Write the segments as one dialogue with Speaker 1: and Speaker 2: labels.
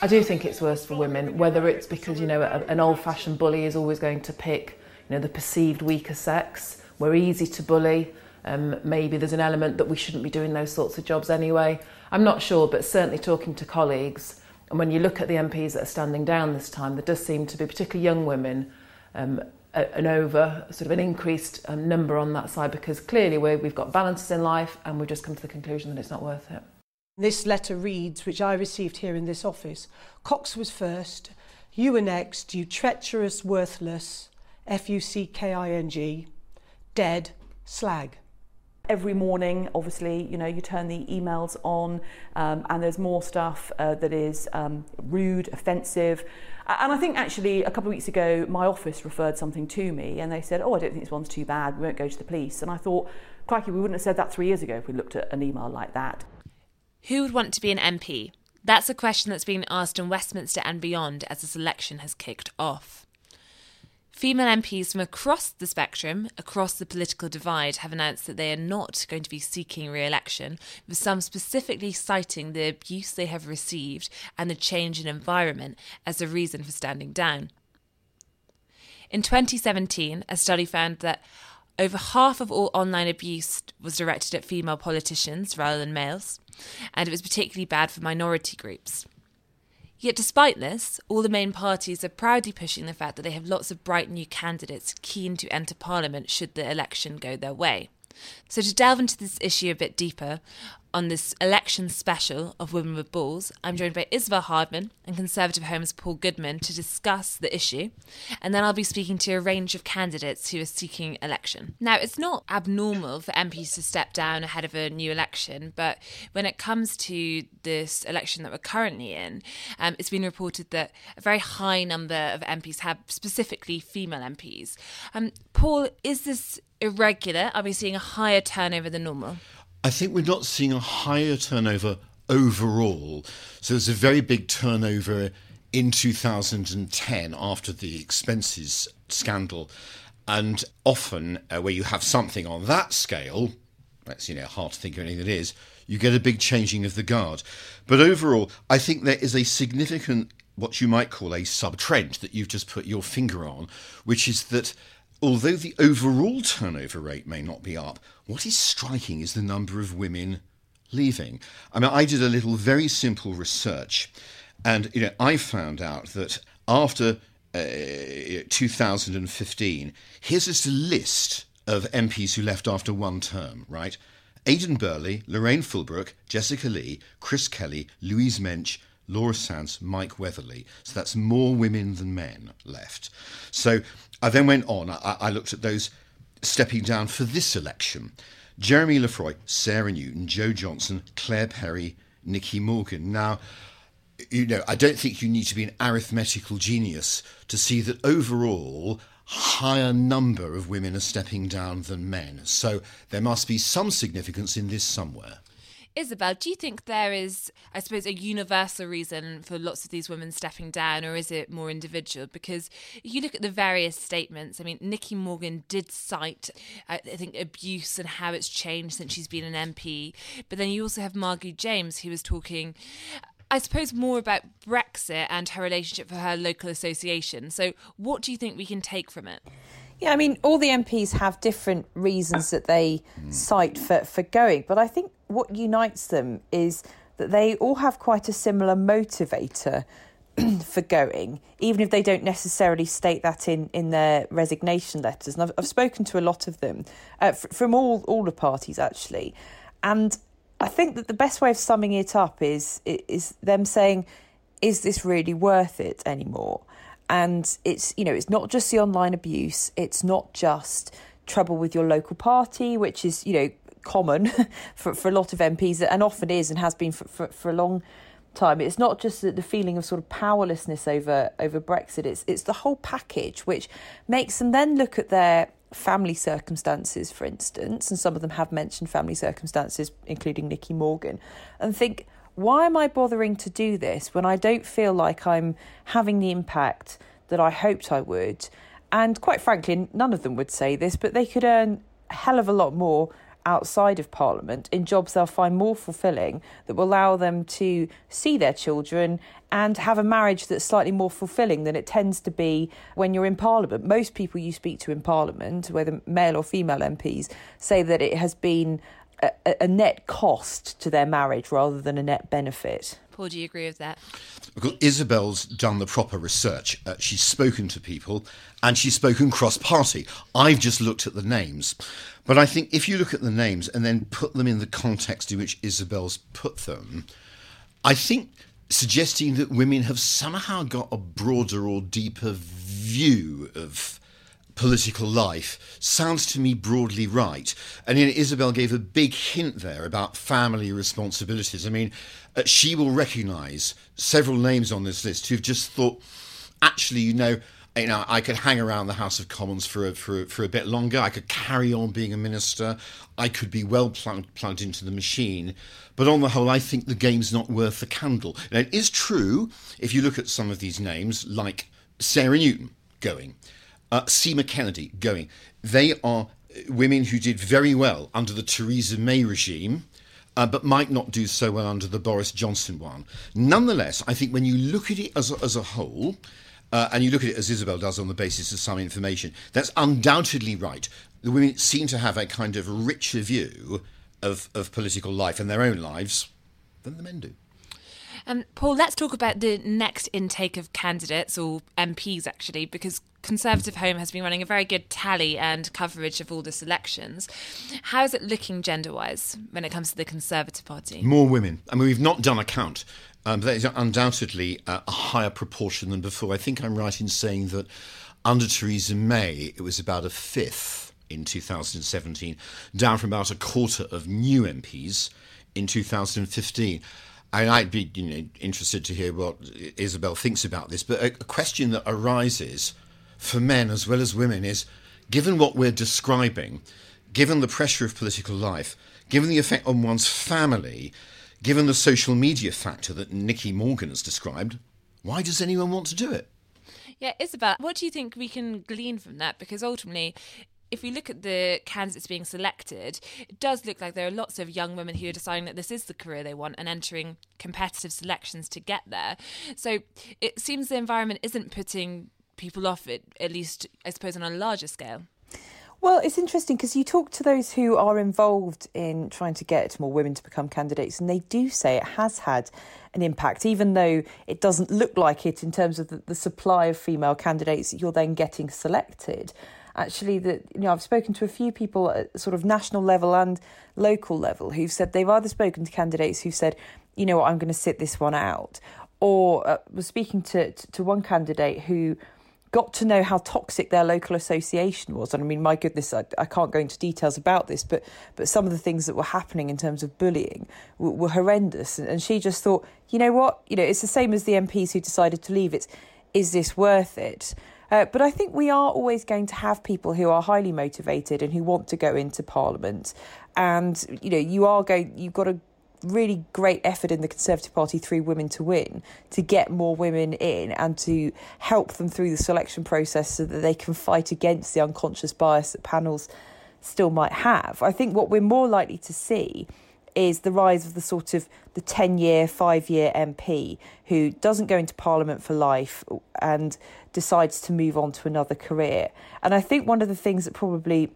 Speaker 1: I do think it's worse for women, whether it's because, you know, a, an old fashioned bully is always going to pick, you know, the perceived weaker sex. We're easy to bully. Um, maybe there's an element that we shouldn't be doing those sorts of jobs anyway. I'm not sure, but certainly talking to colleagues, and when you look at the MPs that are standing down this time, there does seem to be, particularly young women, um, an over, sort of an increased um, number on that side because clearly we we've got balances in life and we've just come to the conclusion that it's not worth it.
Speaker 2: This letter reads, which I received here in this office. Cox was first, you were next, you treacherous, worthless, F U C K I N G, dead, slag.
Speaker 3: Every morning obviously you know you turn the emails on um, and there's more stuff uh, that is um, rude offensive. And I think actually a couple of weeks ago my office referred something to me and they said oh I don't think this one's too bad. We won't go to the police. And I thought crikey we wouldn't have said that three years ago if we looked at an email like that
Speaker 4: who would want to be an MP that's a question that's being asked in Westminster and beyond as this election has kicked off Female MPs from across the spectrum, across the political divide, have announced that they are not going to be seeking re election, with some specifically citing the abuse they have received and the change in environment as a reason for standing down. In 2017, a study found that over half of all online abuse was directed at female politicians rather than males, and it was particularly bad for minority groups. Yet, despite this, all the main parties are proudly pushing the fact that they have lots of bright new candidates keen to enter Parliament should the election go their way. So, to delve into this issue a bit deeper, on this election special of Women with Balls, I'm joined by Isabel Hardman and Conservative Home's Paul Goodman to discuss the issue, and then I'll be speaking to a range of candidates who are seeking election. Now, it's not abnormal for MPs to step down ahead of a new election, but when it comes to this election that we're currently in, um, it's been reported that a very high number of MPs have specifically female MPs. Um, Paul, is this irregular? Are we seeing a higher turnover than normal?
Speaker 5: I think we're not seeing a higher turnover overall. So there's a very big turnover in 2010 after the expenses scandal. And often, uh, where you have something on that scale, that's you know hard to think of anything that is, you get a big changing of the guard. But overall, I think there is a significant, what you might call a sub trend that you've just put your finger on, which is that although the overall turnover rate may not be up, what is striking is the number of women leaving. I mean, I did a little very simple research, and you know, I found out that after uh, 2015, here's just a list of MPs who left after one term, right? Aidan Burley, Lorraine Fullbrook, Jessica Lee, Chris Kelly, Louise Mensch, Laura Sandys, Mike Weatherley. So that's more women than men left. So I then went on, I, I looked at those stepping down for this election Jeremy Lefroy, Sarah Newton, Jo Johnson, Claire Perry, Nicky Morgan. Now, you know, I don't think you need to be an arithmetical genius to see that overall, higher number of women are stepping down than men. So there must be some significance in this somewhere.
Speaker 4: Isabel, do you think there is, I suppose, a universal reason for lots of these women stepping down, or is it more individual? Because if you look at the various statements. I mean, Nicky Morgan did cite, I think, abuse and how it's changed since she's been an MP. But then you also have Margot James, who was talking. I suppose more about Brexit and her relationship for her local association. So, what do you think we can take from it?
Speaker 6: Yeah, I mean, all the MPs have different reasons that they cite for, for going, but I think what unites them is that they all have quite a similar motivator for going, even if they don't necessarily state that in, in their resignation letters. And I've, I've spoken to a lot of them uh, f- from all, all the parties, actually. And I think that the best way of summing it up is, is them saying, is this really worth it anymore? And it's, you know, it's not just the online abuse, it's not just trouble with your local party, which is, you know, common for, for a lot of MPs and often is and has been for, for, for a long time. It's not just the, the feeling of sort of powerlessness over over Brexit. It's it's the whole package which makes them then look at their family circumstances, for instance, and some of them have mentioned family circumstances, including Nicky Morgan, and think, why am I bothering to do this when I don't feel like I'm having the impact that I hoped I would? And quite frankly, none of them would say this, but they could earn a hell of a lot more outside of Parliament in jobs they'll find more fulfilling that will allow them to see their children and have a marriage that's slightly more fulfilling than it tends to be when you're in Parliament. Most people you speak to in Parliament, whether male or female MPs, say that it has been a, a net cost to their marriage rather than a net benefit.
Speaker 4: Paul, do you agree with that?
Speaker 5: Isabel's done the proper research. Uh, she's spoken to people and she's spoken cross party. I've just looked at the names. But I think if you look at the names and then put them in the context in which Isabel's put them, I think suggesting that women have somehow got a broader or deeper view of political life sounds to me broadly right. And Isabel gave a big hint there about family responsibilities. I mean, uh, she will recognise several names on this list who've just thought, actually, you know, you know, I could hang around the House of Commons for a, for a, for a bit longer. I could carry on being a minister. I could be well plugged, plugged into the machine. But on the whole, I think the game's not worth the candle. Now, it is true if you look at some of these names, like Sarah Newton going, uh, Seema Kennedy going. They are women who did very well under the Theresa May regime. Uh, but might not do so well under the Boris Johnson one. Nonetheless, I think when you look at it as a, as a whole, uh, and you look at it as Isabel does on the basis of some information, that's undoubtedly right. The women seem to have a kind of richer view of, of political life and their own lives than the men do.
Speaker 4: Um, Paul, let's talk about the next intake of candidates, or MPs actually, because Conservative Home has been running a very good tally and coverage of all the selections. How is it looking gender wise when it comes to the Conservative Party?
Speaker 5: More women. I mean, we've not done a count. Um, that is undoubtedly a, a higher proportion than before. I think I'm right in saying that under Theresa May, it was about a fifth in 2017, down from about a quarter of new MPs in 2015. I'd be you know, interested to hear what Isabel thinks about this. But a, a question that arises for men as well as women is given what we're describing, given the pressure of political life, given the effect on one's family, given the social media factor that Nicky Morgan has described, why does anyone want to do it?
Speaker 4: Yeah, Isabel, what do you think we can glean from that? Because ultimately, if we look at the candidates being selected, it does look like there are lots of young women who are deciding that this is the career they want and entering competitive selections to get there. So it seems the environment isn't putting people off it, at least, I suppose, on a larger scale.
Speaker 6: Well, it's interesting because you talk to those who are involved in trying to get more women to become candidates, and they do say it has had an impact, even though it doesn't look like it in terms of the, the supply of female candidates you're then getting selected actually that you know I've spoken to a few people at sort of national level and local level who've said they've either spoken to candidates who've said you know what I'm going to sit this one out or uh, was speaking to, to to one candidate who got to know how toxic their local association was. And I mean, my goodness, I, I, can't go into details about this, but but some of the things that were happening in terms of bullying were, were horrendous. And, and, she just thought, you know what, you know, it's the same as the MPs who decided to leave. It's is this worth it? Uh, but I think we are always going to have people who are highly motivated and who want to go into Parliament. And, you know, you are going, you've got a really great effort in the Conservative Party through Women to Win to get more women in and to help them through the selection process so that they can fight against the unconscious bias that panels still might have. I think what we're more likely to see is the rise of the sort of the 10 year, five year MP who doesn't go into Parliament for life and decides to move on to another career. And I think one of the things that probably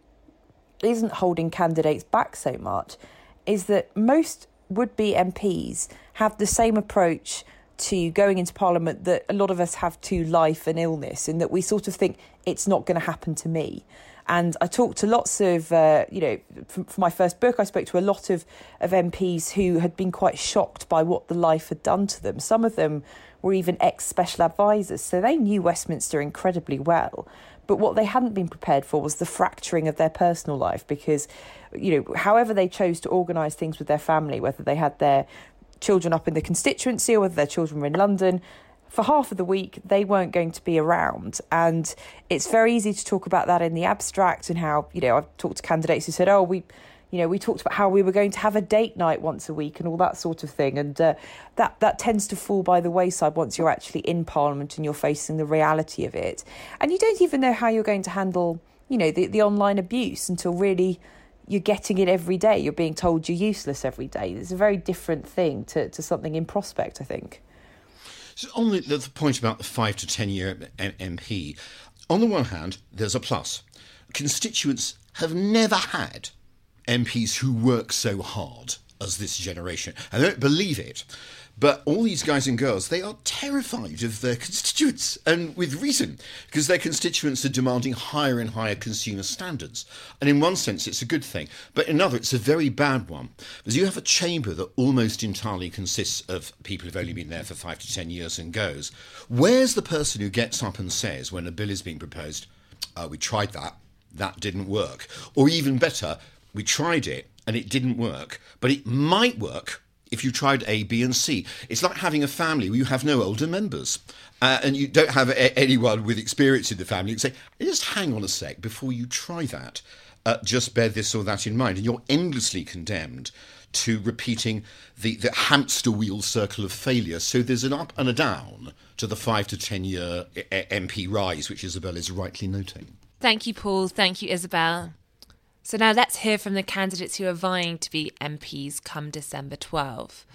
Speaker 6: isn't holding candidates back so much is that most would be MPs have the same approach to going into Parliament that a lot of us have to life and illness, in that we sort of think it's not going to happen to me. And I talked to lots of, uh, you know, for, for, my first book, I spoke to a lot of, of MPs who had been quite shocked by what the life had done to them. Some of them were even ex special advisors, so they knew Westminster incredibly well. But what they hadn't been prepared for was the fracturing of their personal life because, you know, however they chose to organise things with their family, whether they had their children up in the constituency or whether their children were in London, for half of the week they weren't going to be around and it's very easy to talk about that in the abstract and how you know I've talked to candidates who said oh we you know we talked about how we were going to have a date night once a week and all that sort of thing and uh, that that tends to fall by the wayside once you're actually in parliament and you're facing the reality of it and you don't even know how you're going to handle you know the, the online abuse until really you're getting it every day. You're being told you're useless every day. It's a very different thing to, to something in prospect, I think.
Speaker 5: So on the, the point about the five to ten year MP, on the one hand, there's a plus. Constituents have never had MPs who work so hard as this generation. I don't believe it. But all these guys and girls, they are terrified of their constituents, and with reason, because their constituents are demanding higher and higher consumer standards. And in one sense, it's a good thing, but in another, it's a very bad one. Because you have a chamber that almost entirely consists of people who've only been there for five to ten years and goes. Where's the person who gets up and says, when a bill is being proposed, uh, we tried that, that didn't work? Or even better, we tried it and it didn't work, but it might work if you tried A, B, and C. It's like having a family where you have no older members. Uh, and you don't have a- anyone with experience in the family. You can say, just hang on a sec before you try that. Uh, just bear this or that in mind. And you're endlessly condemned to repeating the, the hamster wheel circle of failure. So there's an up and a down to the five to ten year MP rise, which Isabel is rightly noting.
Speaker 4: Thank you, Paul. Thank you, Isabel. So now let's hear from the candidates who are vying to be MPs come December 12.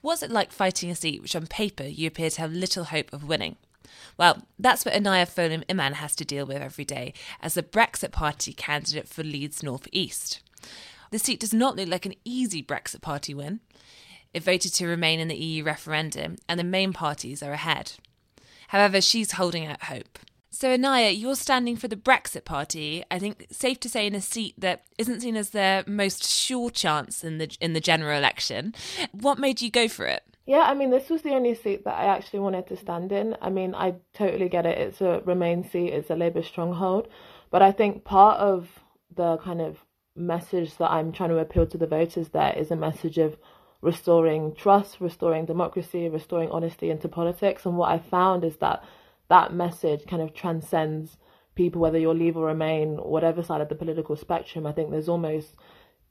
Speaker 4: What's it like fighting a seat which on paper you appear to have little hope of winning? Well, that's what Inaya Folarin Iman has to deal with every day as the Brexit Party candidate for Leeds North East. The seat does not look like an easy Brexit Party win. It voted to remain in the EU referendum, and the main parties are ahead. However, she's holding out hope. So, Inaya, you're standing for the Brexit Party. I think safe to say in a seat that isn't seen as their most sure chance in the in the general election. What made you go for it?
Speaker 1: Yeah, I mean, this was the only seat that I actually wanted to stand in. I mean, I totally get it. It's a Remain seat. It's a Labour stronghold, but I think part of the kind of message that I'm trying to appeal to the voters there is a message of restoring trust, restoring democracy, restoring honesty into politics. And what I found is that that message kind of transcends people, whether you're leave or remain, whatever side of the political spectrum. I think there's almost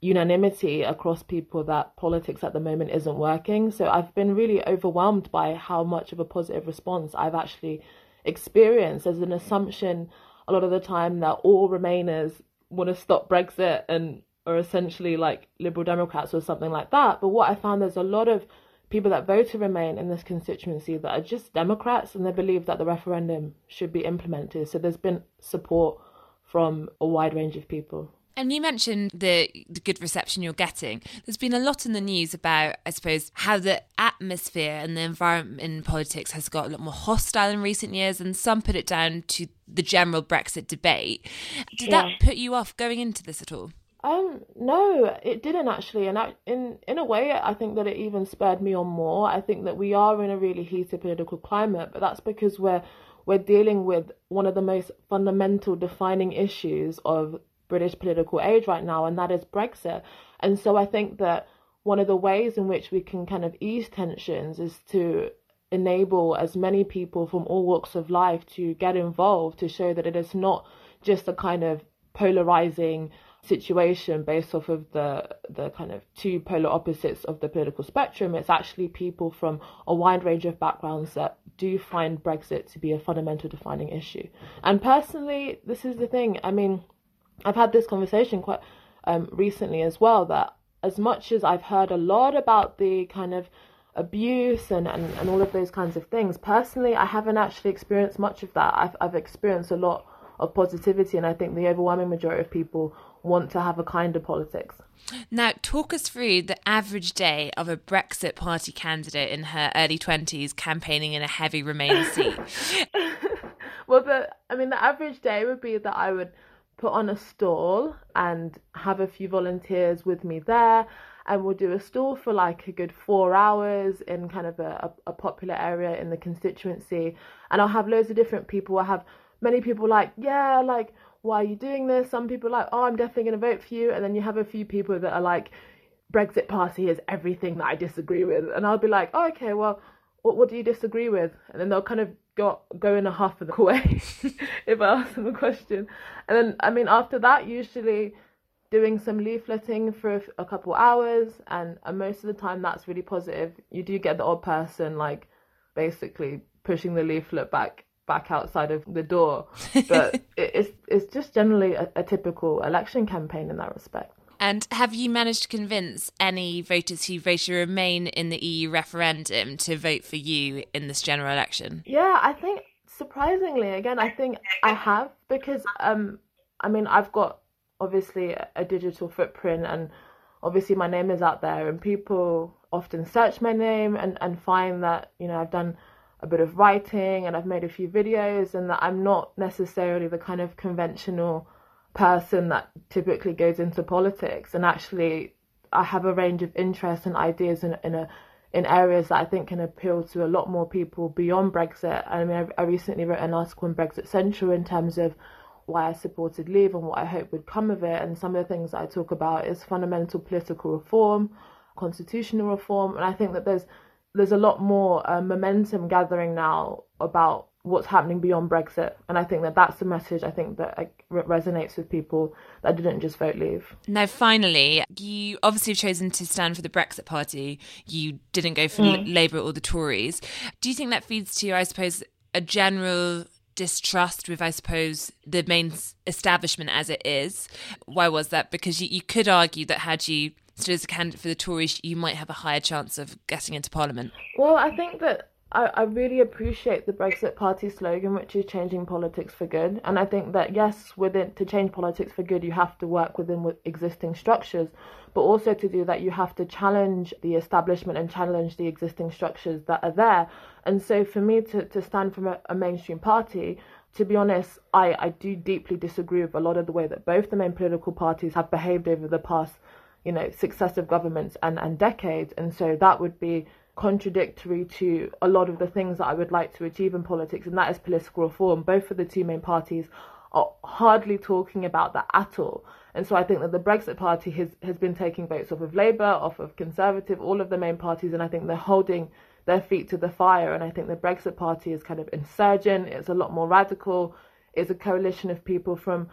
Speaker 1: unanimity across people that politics at the moment isn't working. So I've been really overwhelmed by how much of a positive response I've actually experienced. There's an assumption a lot of the time that all Remainers want to stop Brexit and are essentially like Liberal Democrats or something like that. But what I found there's a lot of people that vote to remain in this constituency that are just Democrats and they believe that the referendum should be implemented. So there's been support from a wide range of people.
Speaker 4: And you mentioned the, the good reception you're getting. There's been a lot in the news about, I suppose, how the atmosphere and the environment in politics has got a lot more hostile in recent years, and some put it down to the general Brexit debate. Did yeah. that put you off going into this at all?
Speaker 1: Um, no, it didn't actually, and I, in in a way, I think that it even spurred me on more. I think that we are in a really heated political climate, but that's because we're we're dealing with one of the most fundamental defining issues of British political age right now, and that is Brexit. And so I think that one of the ways in which we can kind of ease tensions is to enable as many people from all walks of life to get involved to show that it is not just a kind of polarizing situation based off of the the kind of two polar opposites of the political spectrum. It's actually people from a wide range of backgrounds that do find Brexit to be a fundamental defining issue. And personally, this is the thing. I mean, I've had this conversation quite um, recently as well. That as much as I've heard a lot about the kind of abuse and, and, and all of those kinds of things. Personally, I haven't actually experienced much of that. I've, I've experienced a lot of positivity, and I think the overwhelming majority of people want to have a kinder politics.
Speaker 4: Now, talk us through the average day of a Brexit Party candidate in her early 20s campaigning in a heavy Remain seat.
Speaker 1: well, the, I mean, the average day would be that I would put on a stall and have a few volunteers with me there. And we'll do a stall for like a good four hours in kind of a, a, a popular area in the constituency. And I'll have loads of different people. I have many people like, yeah, like, why are you doing this? Some people like, oh, I'm definitely going to vote for you. And then you have a few people that are like, Brexit Party is everything that I disagree with. And I'll be like, oh, okay, well, what, what do you disagree with? And then they'll kind of go, go in a huff of the way if I ask them a question. And then, I mean, after that, usually doing some leafleting for a, a couple hours. And, and most of the time, that's really positive. You do get the odd person, like, basically pushing the leaflet back back outside of the door. But it's it's just generally a, a typical election campaign in that respect.
Speaker 4: And have you managed to convince any voters who voted to remain in the EU referendum to vote for you in this general election?
Speaker 1: Yeah, I think surprisingly, again, I think I have because um, I mean, I've got obviously a digital footprint and obviously my name is out there and people often search my name and, and find that, you know, I've done a bit of writing and I've made a few videos and that I'm not necessarily the kind of conventional person that typically goes into politics and actually I have a range of interests and ideas in, in a in areas that I think can appeal to a lot more people beyond Brexit. I mean, I, I recently wrote an article in Brexit Central in terms of why I supported Leave and what I hope would come of it. And some of the things I talk about is fundamental political reform, constitutional reform, and I think that there's there's a lot more uh, momentum gathering now about what's happening beyond Brexit, and I think that that's the message I think that like, resonates with people that didn't just vote Leave.
Speaker 4: Now, finally, you obviously have chosen to stand for the Brexit Party. You didn't go for mm. Labour or the Tories. Do you think that feeds to, I suppose, a general distrust with, I suppose, the main establishment as it is. Why was that? Because you, you could argue that had you stood as a candidate for the Tories, you might have a higher chance of getting into Parliament.
Speaker 1: Well, I think that I, I really appreciate the Brexit Party slogan, which is changing politics for good. And I think that, yes, within to change politics for good, you have to work within with existing structures. But also to do that, you have to challenge the establishment and challenge the existing structures that are there. And so for me to, to stand from a, a mainstream party, to be honest, I, I do deeply disagree with a lot of the way that both the main political parties have behaved over the past, you know, successive governments and, and decades. And so that would be contradictory to a lot of the things that I would like to achieve in politics, and that is political reform. Both of the two main parties are hardly talking about that at all. And so I think that the Brexit Party has, has been taking votes off of Labour, off of Conservative, all of the main parties, and I think they're holding their feet to the fire. And I think the Brexit Party is kind of insurgent, it's a lot more radical, it's a coalition of people from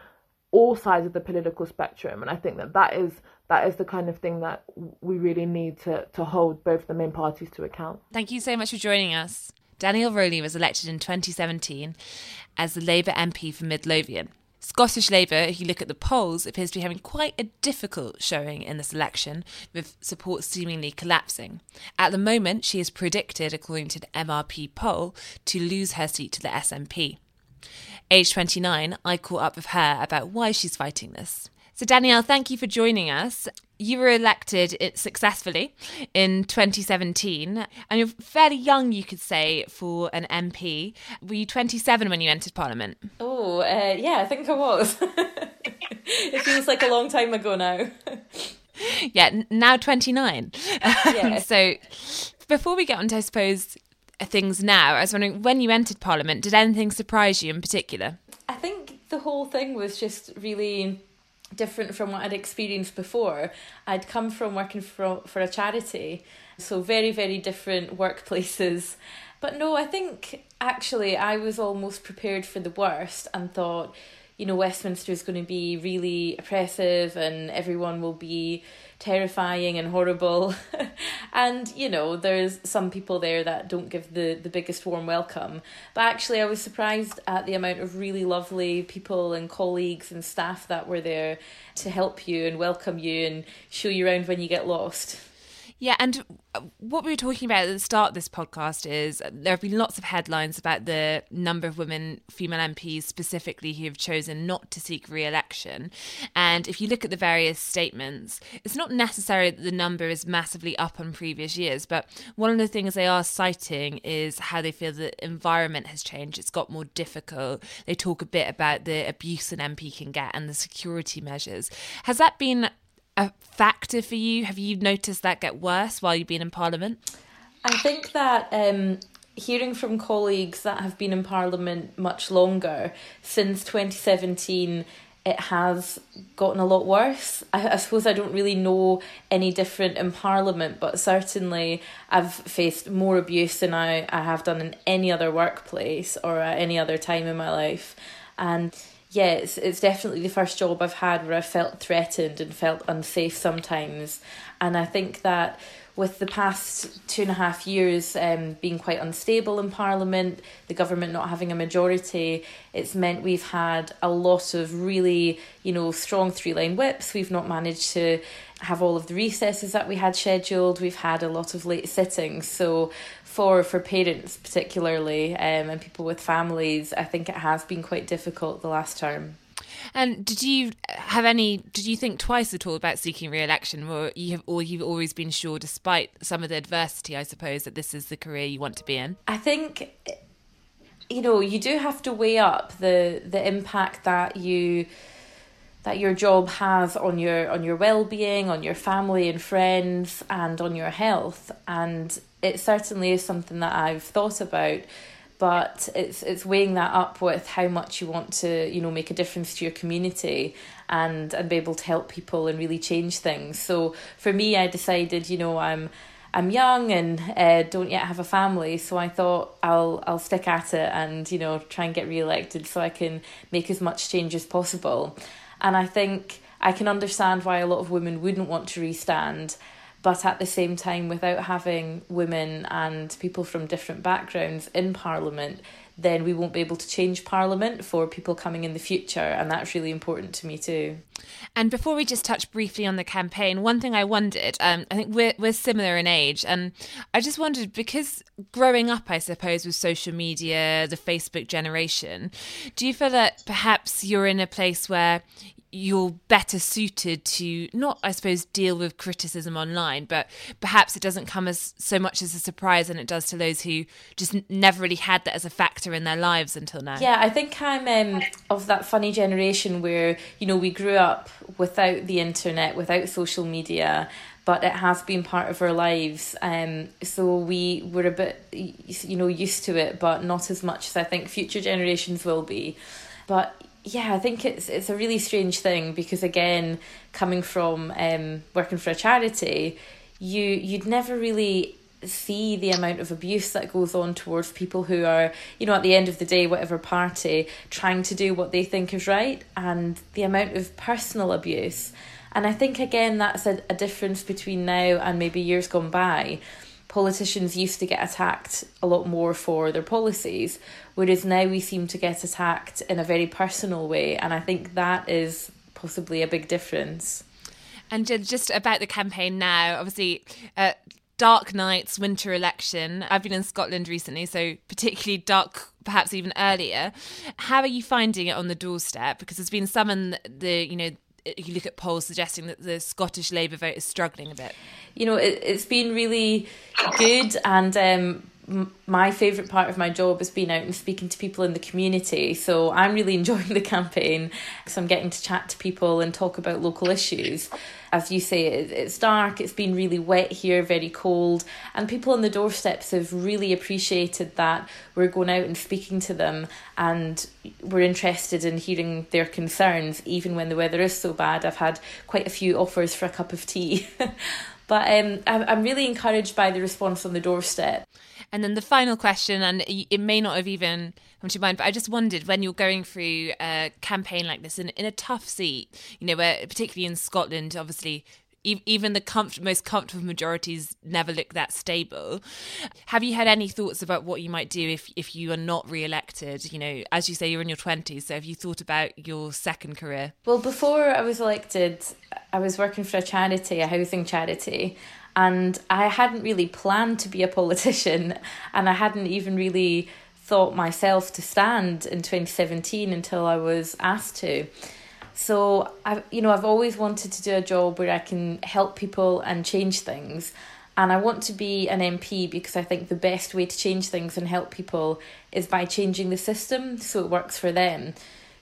Speaker 1: all sides of the political spectrum. And I think that that is that is the kind of thing that we really need to, to hold both the main parties to account.
Speaker 4: Thank you so much for joining us. Danielle Rowley was elected in 2017 as the Labour MP for Midlothian. Scottish Labour, if you look at the polls, appears to be having quite a difficult showing in this election, with support seemingly collapsing. At the moment, she is predicted, according to the MRP poll, to lose her seat to the SNP. Age 29, I caught up with her about why she's fighting this. So, Danielle, thank you for joining us. You were elected successfully in 2017, and you're fairly young, you could say, for an MP. Were you 27 when you entered Parliament?
Speaker 7: Oh, uh, yeah, I think I was. it feels like a long time ago now.
Speaker 4: yeah, now 29. Yeah. so, before we get on to, I suppose, things now, I was wondering when you entered Parliament, did anything surprise you in particular?
Speaker 7: I think the whole thing was just really different from what I'd experienced before. I'd come from working for for a charity, so very very different workplaces. But no, I think actually I was almost prepared for the worst and thought, you know, Westminster is going to be really oppressive and everyone will be terrifying and horrible. and, you know, there's some people there that don't give the, the biggest warm welcome. But actually, I was surprised at the amount of really lovely people and colleagues and staff that were there to help you and welcome you and show you around when you get lost.
Speaker 4: Yeah, and uh, what we were talking about at the start of this podcast is uh, there have been lots of headlines about the number of women, female MPs specifically, who have chosen not to seek re election. And if you look at the various statements, it's not necessary that the number is massively up on previous years, but one of the things they are citing is how they feel the environment has changed. It's got more difficult. They talk a bit about the abuse an MP can get and the security measures. Has that been a factor for you? Have you noticed that get worse while you've been in Parliament?
Speaker 7: I think that um, hearing from colleagues that have been in Parliament much longer, since 2017, it has gotten a lot worse. I, I, suppose I don't really know any different in Parliament, but certainly I've faced more abuse than I, I have done in any other workplace or at any other time in my life. And yeah, it's, it's definitely the first job I've had where I felt threatened and felt unsafe sometimes. And I think that with the past two and a half years um, being quite unstable in Parliament, the government not having a majority, it's meant we've had a lot of really, you know, strong three line whips. We've not managed to have all of the recesses that we had scheduled. We've had a lot of late sittings. So for for parents particularly um, and people with families, I think it has been quite difficult the last term.
Speaker 4: And did you have any? Did you think twice at all about seeking re-election, or you have, or you've always been sure, despite some of the adversity, I suppose, that this is the career you want to be in?
Speaker 7: I think, you know, you do have to weigh up the the impact that you that your job has on your on your well-being on your family and friends and on your health and it certainly is something that I've thought about but it's it's weighing that up with how much you want to you know make a difference to your community and and be able to help people and really change things so for me I decided you know I'm I'm young and uh, don't yet have a family, so I thought I'll I'll stick at it and you know try and get re-elected so I can make as much change as possible. And I think I can understand why a lot of women wouldn't want to restand but at the same time, without having women and people from different backgrounds in Parliament, then we won't be able to change Parliament for people coming in the future. And that's really important to me too.
Speaker 4: And before we just touch briefly on the campaign, one thing I wondered, um, I think we're, we're similar in age, and I just wondered because growing up, I suppose, with social media, the Facebook generation, do you feel that perhaps you're in a place where you're better suited to not i suppose deal with criticism online but perhaps it doesn't come as so much as a surprise than it does to those who just never really had that as a factor in their lives until now.
Speaker 7: Yeah i think i'm um, of that funny generation where you know we grew up without the internet without social media but it has been part of our lives. Um, so we were a bit you know used to it but not as much as i think future generations will be. But yeah, I think it's it's a really strange thing because again, coming from um, working for a charity, you you'd never really see the amount of abuse that goes on towards people who are, you know, at the end of the day, whatever party, trying to do what they think is right, and the amount of personal abuse. And I think again that's a, a difference between now and maybe years gone by politicians used to get attacked a lot more for their policies, whereas now we seem to get attacked in a very personal way. And I think that is possibly a big difference.
Speaker 4: And just about the campaign now, obviously, uh, dark nights, winter election. I've been in Scotland recently, so particularly dark, perhaps even earlier. How are you finding it on the doorstep? Because there's been some in the, you know, you look at polls suggesting that the Scottish Labour vote is struggling a bit.
Speaker 7: You know, it, it's been really good, and um, my favourite part of my job has been out and speaking to people in the community. So I'm really enjoying the campaign because I'm getting to chat to people and talk about local issues as you say, it's dark, it's been really wet here, very cold, and people on the doorsteps have really appreciated that we're going out and speaking to them and we're interested in hearing their concerns, even when the weather is so bad. I've had quite a few offers for a cup of tea. but um, I'm really encouraged by the response on the doorstep.
Speaker 4: And then the final question, and it may not have even come to mind, but I just wondered when you're going through a campaign like this in, in a tough seat, you know, where particularly in Scotland, obviously even the comfort, most comfortable majorities never look that stable. Have you had any thoughts about what you might do if, if you are not re-elected? You know, as you say, you're in your twenties. So have you thought about your second career?
Speaker 7: Well, before I was elected, I was working for a charity, a housing charity, and I hadn't really planned to be a politician, and I hadn't even really thought myself to stand in 2017 until I was asked to. So I, you know, I've always wanted to do a job where I can help people and change things, and I want to be an MP because I think the best way to change things and help people is by changing the system so it works for them.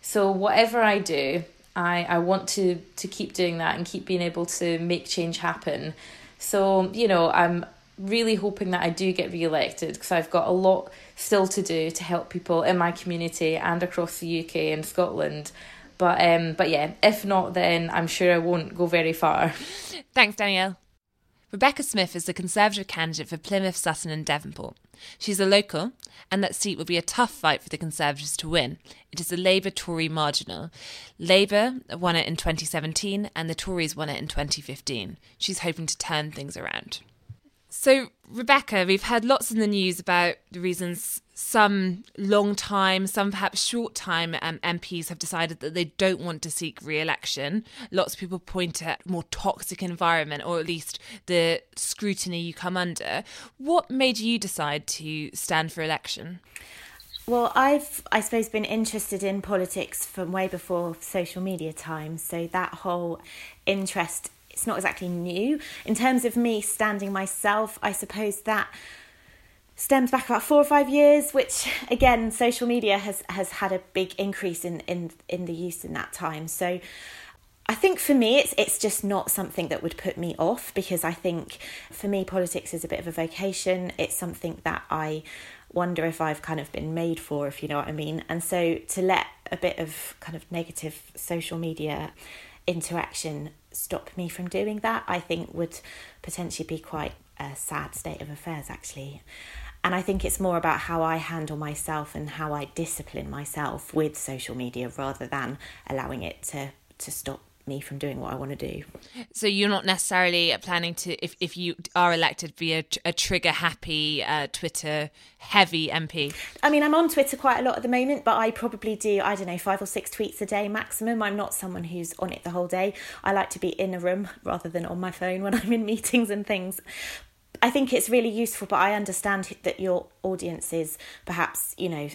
Speaker 7: So whatever I do, I I want to to keep doing that and keep being able to make change happen. So, you know, I'm really hoping that I do get re elected because I've got a lot still to do to help people in my community and across the UK and Scotland. But um, but yeah, if not, then I'm sure I won't go very far.
Speaker 4: Thanks, Danielle. Rebecca Smith is the Conservative candidate for Plymouth, Sutton, and Devonport. She's a local, and that seat will be a tough fight for the Conservatives to win. It is a Labour Tory marginal. Labour won it in 2017, and the Tories won it in 2015. She's hoping to turn things around. So, Rebecca, we've heard lots in the news about the reasons some long time, some perhaps short time um, MPs have decided that they don't want to seek re election. Lots of people point at more toxic environment or at least the scrutiny you come under. What made you decide to stand for election?
Speaker 8: Well, I've, I suppose, been interested in politics from way before social media times. So that whole interest, it's not exactly new. In terms of me standing myself, I suppose that stems back about four or five years, which again, social media has, has had a big increase in, in, in the use in that time. So I think for me, it's it's just not something that would put me off because I think for me, politics is a bit of a vocation. It's something that I wonder if I've kind of been made for, if you know what I mean. And so to let a bit of kind of negative social media interaction stop me from doing that, I think would potentially be quite a sad state of affairs, actually. And I think it's more about how I handle myself and how I discipline myself with social media rather than allowing it to, to stop me from doing what I want to do.
Speaker 4: So you're not necessarily planning to, if, if you are elected, be a, a trigger happy, uh, Twitter heavy MP?
Speaker 8: I mean, I'm on Twitter quite a lot at the moment, but I probably do, I don't know, five or six tweets a day maximum. I'm not someone who's on it the whole day. I like to be in a room rather than on my phone when I'm in meetings and things. I think it's really useful, but I understand that your audience is perhaps, you know,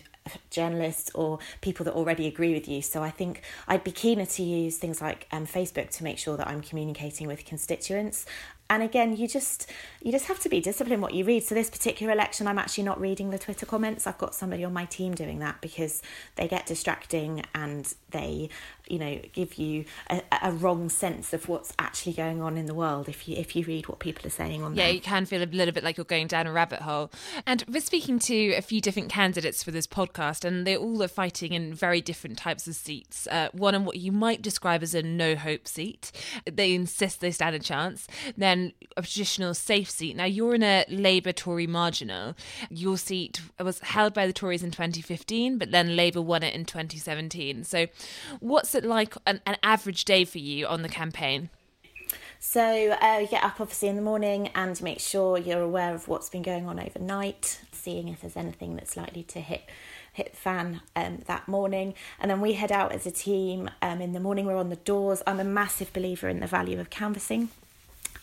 Speaker 8: journalists or people that already agree with you. So I think I'd be keener to use things like um, Facebook to make sure that I'm communicating with constituents. And again you just you just have to be disciplined what you read. So this particular election i'm actually not reading the twitter comments. I've got somebody on my team doing that because they get distracting and they you know give you a, a wrong sense of what's actually going on in the world if you if you read what people are saying on the
Speaker 4: yeah
Speaker 8: there.
Speaker 4: you can feel a little bit like you're going down a rabbit hole and we're speaking to a few different candidates for this podcast and they all are fighting in very different types of seats uh, one in what you might describe as a no hope seat they insist they stand a chance then a traditional safe seat. Now, you're in a Labour Tory marginal. Your seat was held by the Tories in 2015, but then Labour won it in 2017. So, what's it like an, an average day for you on the campaign?
Speaker 8: So uh, you get up obviously in the morning and make sure you're aware of what's been going on overnight, seeing if there's anything that's likely to hit hit the fan um, that morning. And then we head out as a team. Um, in the morning, we're on the doors. I'm a massive believer in the value of canvassing.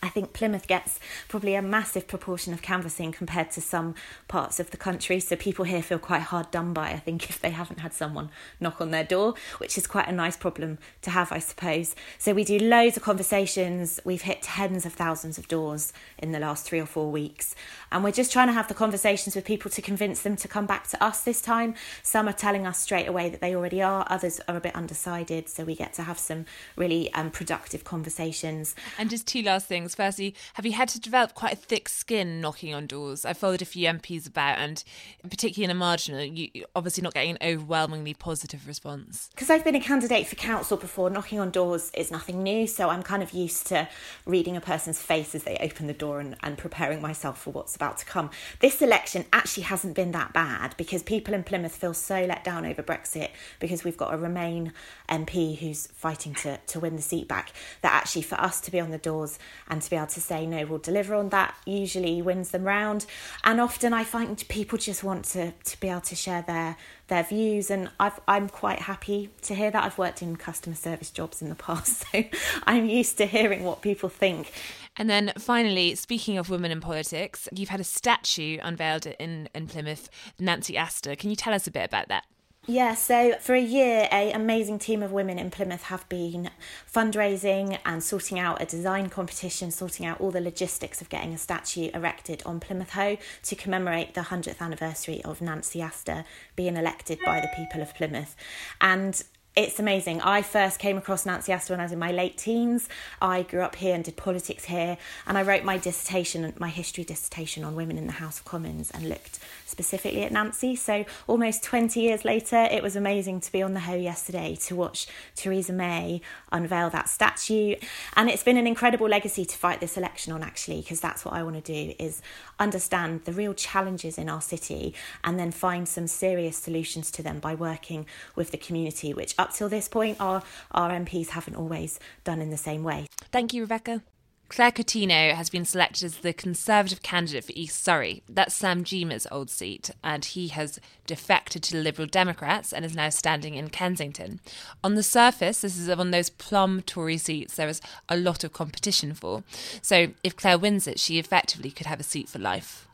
Speaker 8: I think Plymouth gets probably a massive proportion of canvassing compared to some parts of the country. So people here feel quite hard done by, I think, if they haven't had someone knock on their door, which is quite a nice problem to have, I suppose. So we do loads of conversations. We've hit tens of thousands of doors in the last three or four weeks. And we're just trying to have the conversations with people to convince them to come back to us this time. Some are telling us straight away that they already are, others are a bit undecided. So we get to have some really um, productive conversations.
Speaker 4: And just two last things. Firstly, have you had to develop quite a thick skin knocking on doors? I followed a few MPs about, and particularly in a marginal, you obviously not getting an overwhelmingly positive response.
Speaker 8: Because I've been a candidate for council before, knocking on doors is nothing new. So I'm kind of used to reading a person's face as they open the door and, and preparing myself for what's about to come. This election actually hasn't been that bad because people in Plymouth feel so let down over Brexit because we've got a Remain MP who's fighting to, to win the seat back. That actually, for us to be on the doors and to be able to say, no, we'll deliver on that, usually wins them round. And often I find people just want to, to be able to share their their views and I've, I'm quite happy to hear that. I've worked in customer service jobs in the past, so I'm used to hearing what people think.
Speaker 4: And then finally, speaking of women in politics, you've had a statue unveiled in, in Plymouth, Nancy Astor. Can you tell us a bit about that?
Speaker 8: Yeah, so for a year, a amazing team of women in Plymouth have been fundraising and sorting out a design competition, sorting out all the logistics of getting a statue erected on Plymouth Hoe to commemorate the 100th anniversary of Nancy Astor being elected by the people of Plymouth. And it's amazing. I first came across Nancy Astor when I was in my late teens. I grew up here and did politics here, and I wrote my dissertation, my history dissertation on women in the House of Commons, and looked specifically at Nancy. So almost 20 years later, it was amazing to be on the Hoe yesterday to watch Theresa May unveil that statue, and it's been an incredible legacy to fight this election on. Actually, because that's what I want to do is understand the real challenges in our city and then find some serious solutions to them by working with the community, which up till this point, our, our MPs haven't always done in the same way.
Speaker 4: Thank you, Rebecca. Claire Coutinho has been selected as the Conservative candidate for East Surrey. That's Sam Gyimah's old seat, and he has defected to the Liberal Democrats and is now standing in Kensington. On the surface, this is one of those plum Tory seats there is a lot of competition for. So if Claire wins it, she effectively could have a seat for life.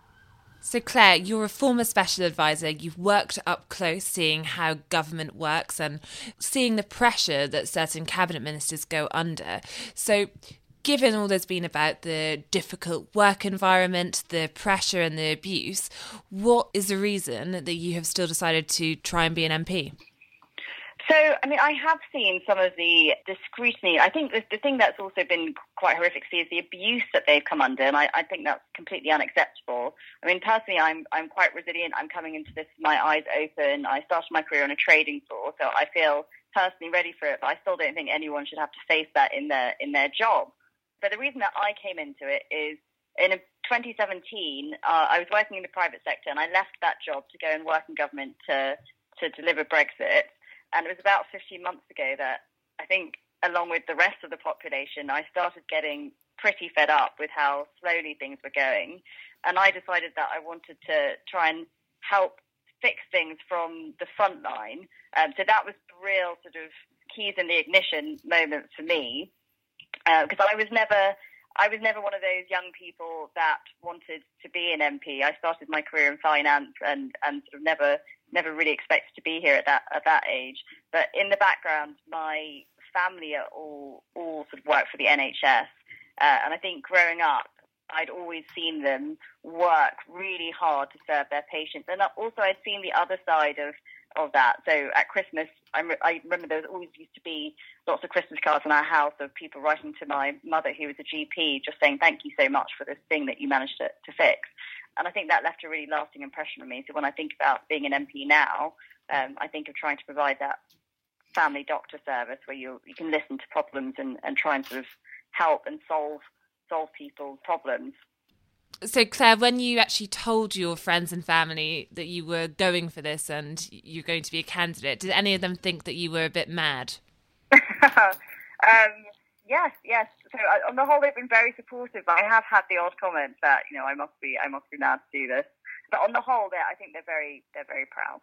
Speaker 4: So, Claire, you're a former special advisor. You've worked up close seeing how government works and seeing the pressure that certain cabinet ministers go under. So, given all there's been about the difficult work environment, the pressure, and the abuse, what is the reason that you have still decided to try and be an MP?
Speaker 9: So, I mean, I have seen some of the, the scrutiny. I think the, the thing that's also been quite horrific to see is the abuse that they've come under, and I, I think that's completely unacceptable. I mean, personally, I'm I'm quite resilient. I'm coming into this with my eyes open. I started my career on a trading floor, so I feel personally ready for it. But I still don't think anyone should have to face that in their in their job. But the reason that I came into it is in 2017, uh, I was working in the private sector, and I left that job to go and work in government to to deliver Brexit. And it was about 15 months ago that I think, along with the rest of the population, I started getting pretty fed up with how slowly things were going. And I decided that I wanted to try and help fix things from the front line. Um, so that was real sort of keys in the ignition moment for me, because uh, I was never. I was never one of those young people that wanted to be an MP. I started my career in finance and, and sort of never never really expected to be here at that at that age. But in the background, my family are all all sort of work for the NHS, uh, and I think growing up, I'd always seen them work really hard to serve their patients, and also I'd seen the other side of of that. So at Christmas, I, I remember there always used to be lots of Christmas cards in our house of people writing to my mother, who was a GP, just saying thank you so much for this thing that you managed to, to fix. And I think that left a really lasting impression on me. So when I think about being an MP now, um, I think of trying to provide that family doctor service where you you can listen to problems and, and try and sort of help and solve solve people's problems.
Speaker 4: So Claire, when you actually told your friends and family that you were going for this and you're going to be a candidate, did any of them think that you were a bit mad?
Speaker 9: um, yes, yes. So on the whole, they've been very supportive. But I have had the odd comment that you know I must be I must be mad to do this, but on the whole, I think they're very they're very proud.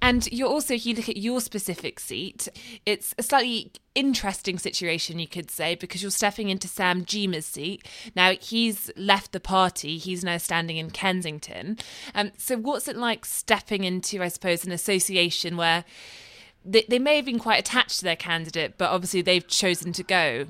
Speaker 4: And you're also, if you look at your specific seat, it's a slightly interesting situation, you could say, because you're stepping into Sam Gyimah's seat. Now, he's left the party, he's now standing in Kensington. Um, so, what's it like stepping into, I suppose, an association where they, they may have been quite attached to their candidate, but obviously they've chosen to go?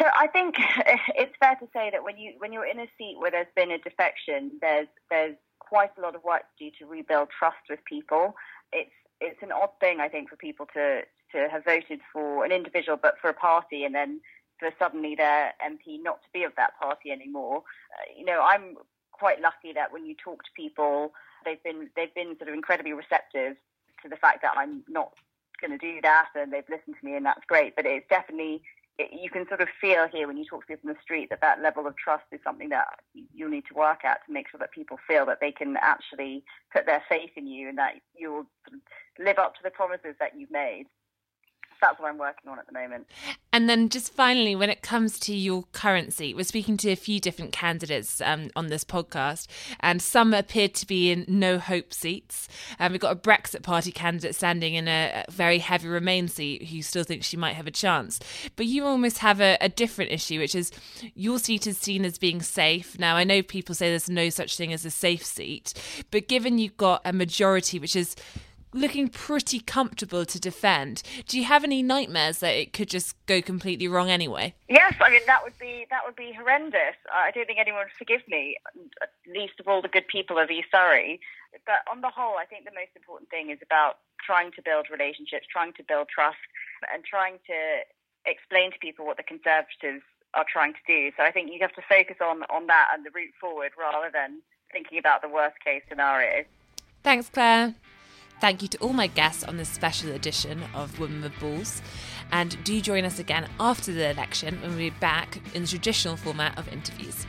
Speaker 9: So I think it's fair to say that when you when you're in a seat where there's been a defection, there's there's quite a lot of work to do to rebuild trust with people. It's it's an odd thing I think for people to to have voted for an individual, but for a party, and then for suddenly their MP not to be of that party anymore. Uh, you know, I'm quite lucky that when you talk to people, they've been they've been sort of incredibly receptive to the fact that I'm not going to do that, and they've listened to me, and that's great. But it's definitely you can sort of feel here when you talk to people in the street that that level of trust is something that you'll need to work at to make sure that people feel that they can actually put their faith in you and that you'll live up to the promises that you've made that's what I'm working on at the moment.
Speaker 4: And then just finally, when it comes to your currency, we're speaking to a few different candidates um, on this podcast, and some appeared to be in no hope seats. Um, we've got a Brexit Party candidate standing in a, very heavy Remain seat who still thinks she might have a chance. But you almost have a, a different issue, which is your seat is seen as being safe. Now, I know people say there's no such thing as a safe seat, but given you've got a majority which is looking pretty comfortable to defend. Do you have any nightmares that it could just go completely wrong anyway?
Speaker 9: Yes, I mean that would be that would be horrendous. Uh, I don't think anyone would forgive me, least of all the good people of East Surrey. But on the whole, I think the most important thing is about trying to build relationships, trying to build trust, and trying to explain to people what the Conservatives are trying to do. So I think you have to focus on on that and the route forward rather than thinking about the worst case scenario.
Speaker 4: Thanks, Claire. Thank you to all my guests on this special edition of Women with Balls. And do join us again after the election when we're back in the traditional format of interviews.